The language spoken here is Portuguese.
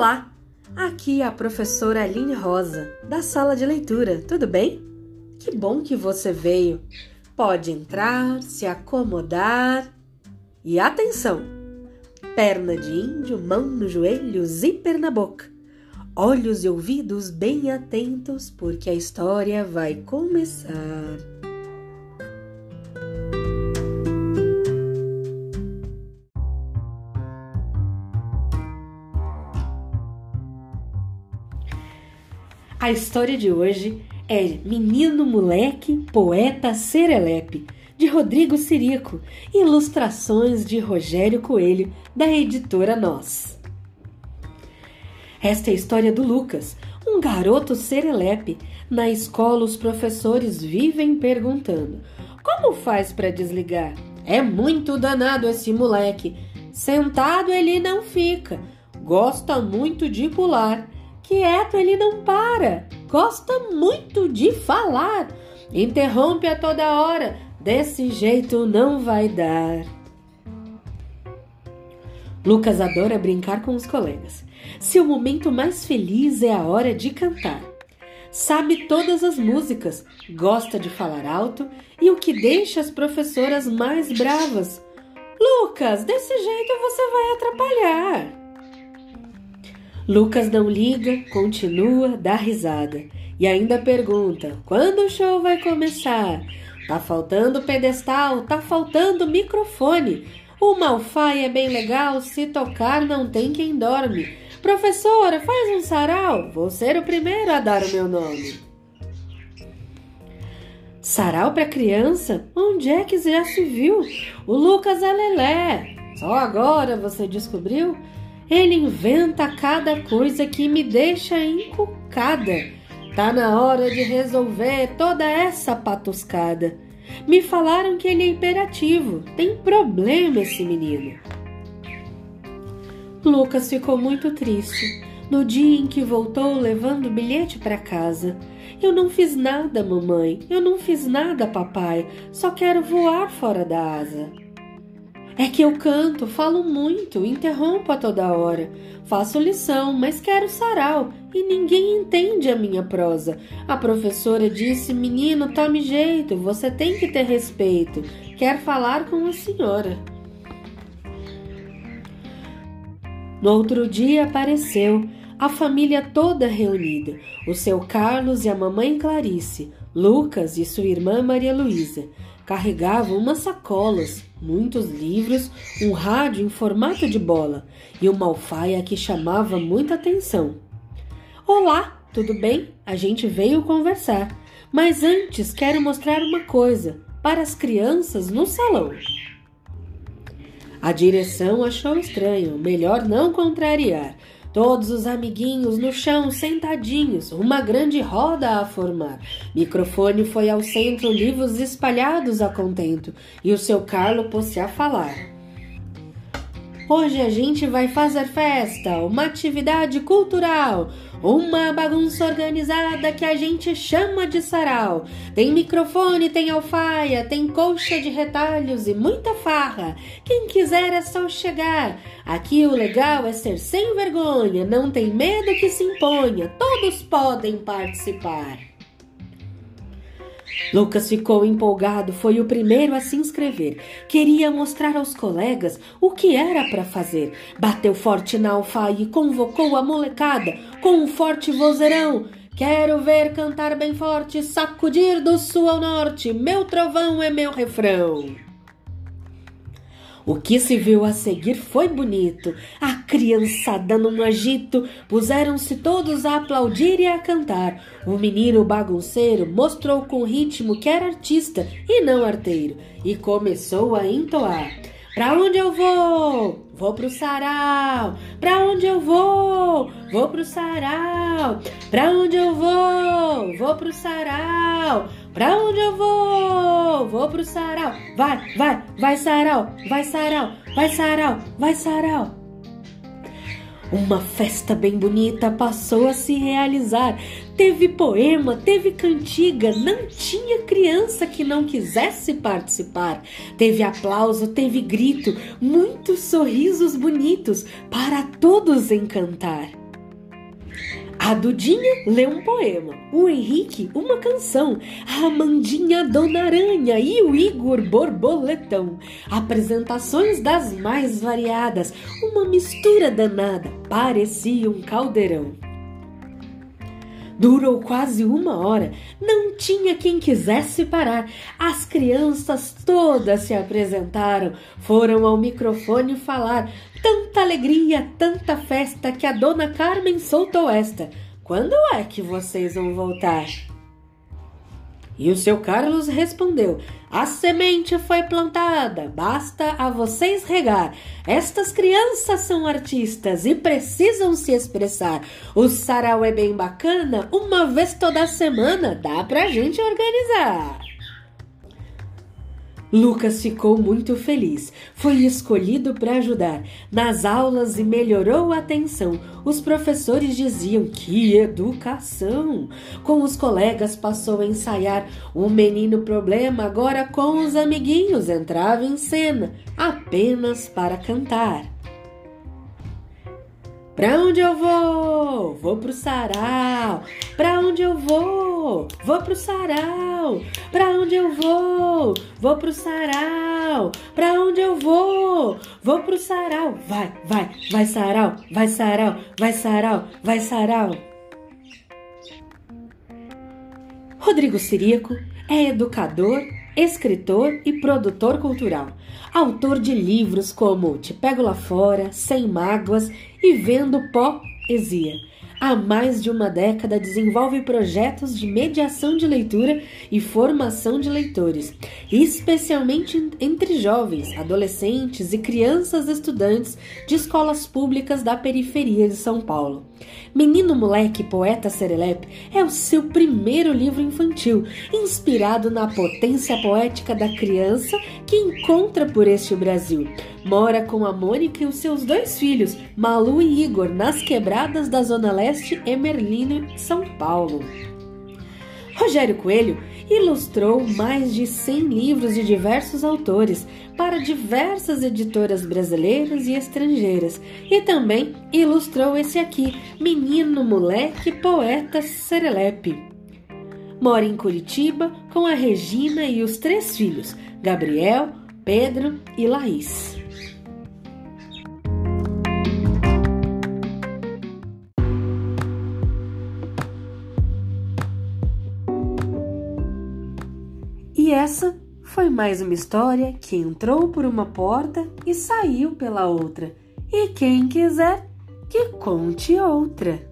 Olá, aqui é a professora Aline Rosa, da sala de leitura, tudo bem? Que bom que você veio. Pode entrar, se acomodar e atenção! Perna de índio, mão no joelho, zíper na boca. Olhos e ouvidos bem atentos, porque a história vai começar. A história de hoje é Menino Moleque, Poeta Serelepe, de Rodrigo Sirico, ilustrações de Rogério Coelho, da editora Nós. Esta é a história do Lucas, um garoto serelepe. Na escola, os professores vivem perguntando: como faz para desligar? É muito danado esse moleque. Sentado ele não fica, gosta muito de pular quieto, ele não para. Gosta muito de falar. Interrompe a toda hora. Desse jeito não vai dar. Lucas adora brincar com os colegas. Seu momento mais feliz é a hora de cantar. Sabe todas as músicas, gosta de falar alto e o que deixa as professoras mais bravas. Lucas, desse jeito você vai atrapalhar. Lucas não liga, continua, dá risada e ainda pergunta: quando o show vai começar? Tá faltando pedestal, tá faltando microfone. O Malfai é bem legal, se tocar não tem quem dorme. Professora, faz um sarau, vou ser o primeiro a dar o meu nome. Sarau para criança? Onde é que já se viu? O Lucas é lelé. Só agora você descobriu? Ele inventa cada coisa que me deixa encucada. Tá na hora de resolver toda essa patuscada. Me falaram que ele é imperativo. Tem problema esse menino. Lucas ficou muito triste no dia em que voltou levando o bilhete para casa. Eu não fiz nada, mamãe. Eu não fiz nada, papai. Só quero voar fora da asa. É que eu canto, falo muito, interrompo a toda hora. Faço lição, mas quero sarau e ninguém entende a minha prosa. A professora disse: Menino, tome jeito, você tem que ter respeito. Quer falar com a senhora. No outro dia apareceu a família toda reunida: o seu Carlos e a mamãe Clarice, Lucas e sua irmã Maria Luísa carregava umas sacolas, muitos livros, um rádio em formato de bola e uma alfaia que chamava muita atenção. Olá, tudo bem? A gente veio conversar, mas antes quero mostrar uma coisa para as crianças no salão. A direção achou estranho, melhor não contrariar. Todos os amiguinhos no chão, sentadinhos, uma grande roda a formar. Microfone foi ao centro, livros espalhados a contento, e o seu Carlo pôs-se a falar. Hoje a gente vai fazer festa, uma atividade cultural, uma bagunça organizada que a gente chama de sarau. Tem microfone, tem alfaia, tem colcha de retalhos e muita farra. Quem quiser é só chegar. Aqui o legal é ser sem vergonha, não tem medo que se imponha, todos podem participar. Lucas ficou empolgado, foi o primeiro a se inscrever. Queria mostrar aos colegas o que era para fazer. Bateu forte na alfaia e convocou a molecada com um forte vozeirão. Quero ver cantar bem forte, sacudir do sul ao norte. Meu trovão é meu refrão. O que se viu a seguir foi bonito. A criançada num agito, puseram-se todos a aplaudir e a cantar. O menino bagunceiro mostrou com ritmo que era artista e não arteiro, e começou a entoar. Pra onde eu vou? Vou pro sarau. Pra onde eu vou? Vou pro sarau. Pra onde eu vou? Vou pro sarau. Pra onde eu vou? Vou pro sarau. Vai, vai, vai sarau, vai sarau, vai sarau, vai sarau. Uma festa bem bonita passou a se realizar. Teve poema, teve cantiga, não tinha criança que não quisesse participar. Teve aplauso, teve grito, muitos sorrisos bonitos para todos encantar. A Dudinha lê um poema, o Henrique uma canção, a Amandinha Dona Aranha e o Igor Borboletão. Apresentações das mais variadas, uma mistura danada, parecia um caldeirão. Durou quase uma hora, não tinha quem quisesse parar. As crianças todas se apresentaram, foram ao microfone falar. Tanta alegria, tanta festa que a dona Carmen soltou esta. Quando é que vocês vão voltar? E o seu Carlos respondeu: A semente foi plantada, basta a vocês regar. Estas crianças são artistas e precisam se expressar. O sarau é bem bacana, uma vez toda semana dá pra gente organizar. Lucas ficou muito feliz. Foi escolhido para ajudar nas aulas e melhorou a atenção. Os professores diziam que educação. Com os colegas passou a ensaiar. O menino problema agora com os amiguinhos entrava em cena apenas para cantar. Pra onde eu vou? Vou pro sarau. Pra onde eu vou? Vou pro sarau. Pra onde eu vou? Vou pro sarau. Pra onde eu vou? Vou pro sarau. Vai, vai, vai sarau, vai sarau, vai sarau, vai sarau. Rodrigo Sirico é educador, escritor e produtor cultural, autor de livros como Te Pego Lá Fora, Sem Mágoas e Vendo Poesia. Há mais de uma década desenvolve projetos de mediação de leitura e formação de leitores, especialmente entre jovens, adolescentes e crianças estudantes de escolas públicas da periferia de São Paulo. Menino Moleque, Poeta Serelepe é o seu primeiro livro infantil, inspirado na potência poética da criança que encontra por este Brasil. Mora com a Mônica e os seus dois filhos, Malu e Igor, nas quebradas da Zona Leste Emerlino, São Paulo. Rogério Coelho ilustrou mais de 100 livros de diversos autores para diversas editoras brasileiras e estrangeiras e também ilustrou esse aqui, Menino Moleque Poeta Serelepe. Mora em Curitiba com a Regina e os três filhos, Gabriel, Pedro e Laís. E essa foi mais uma história que entrou por uma porta e saiu pela outra. E quem quiser, que conte outra.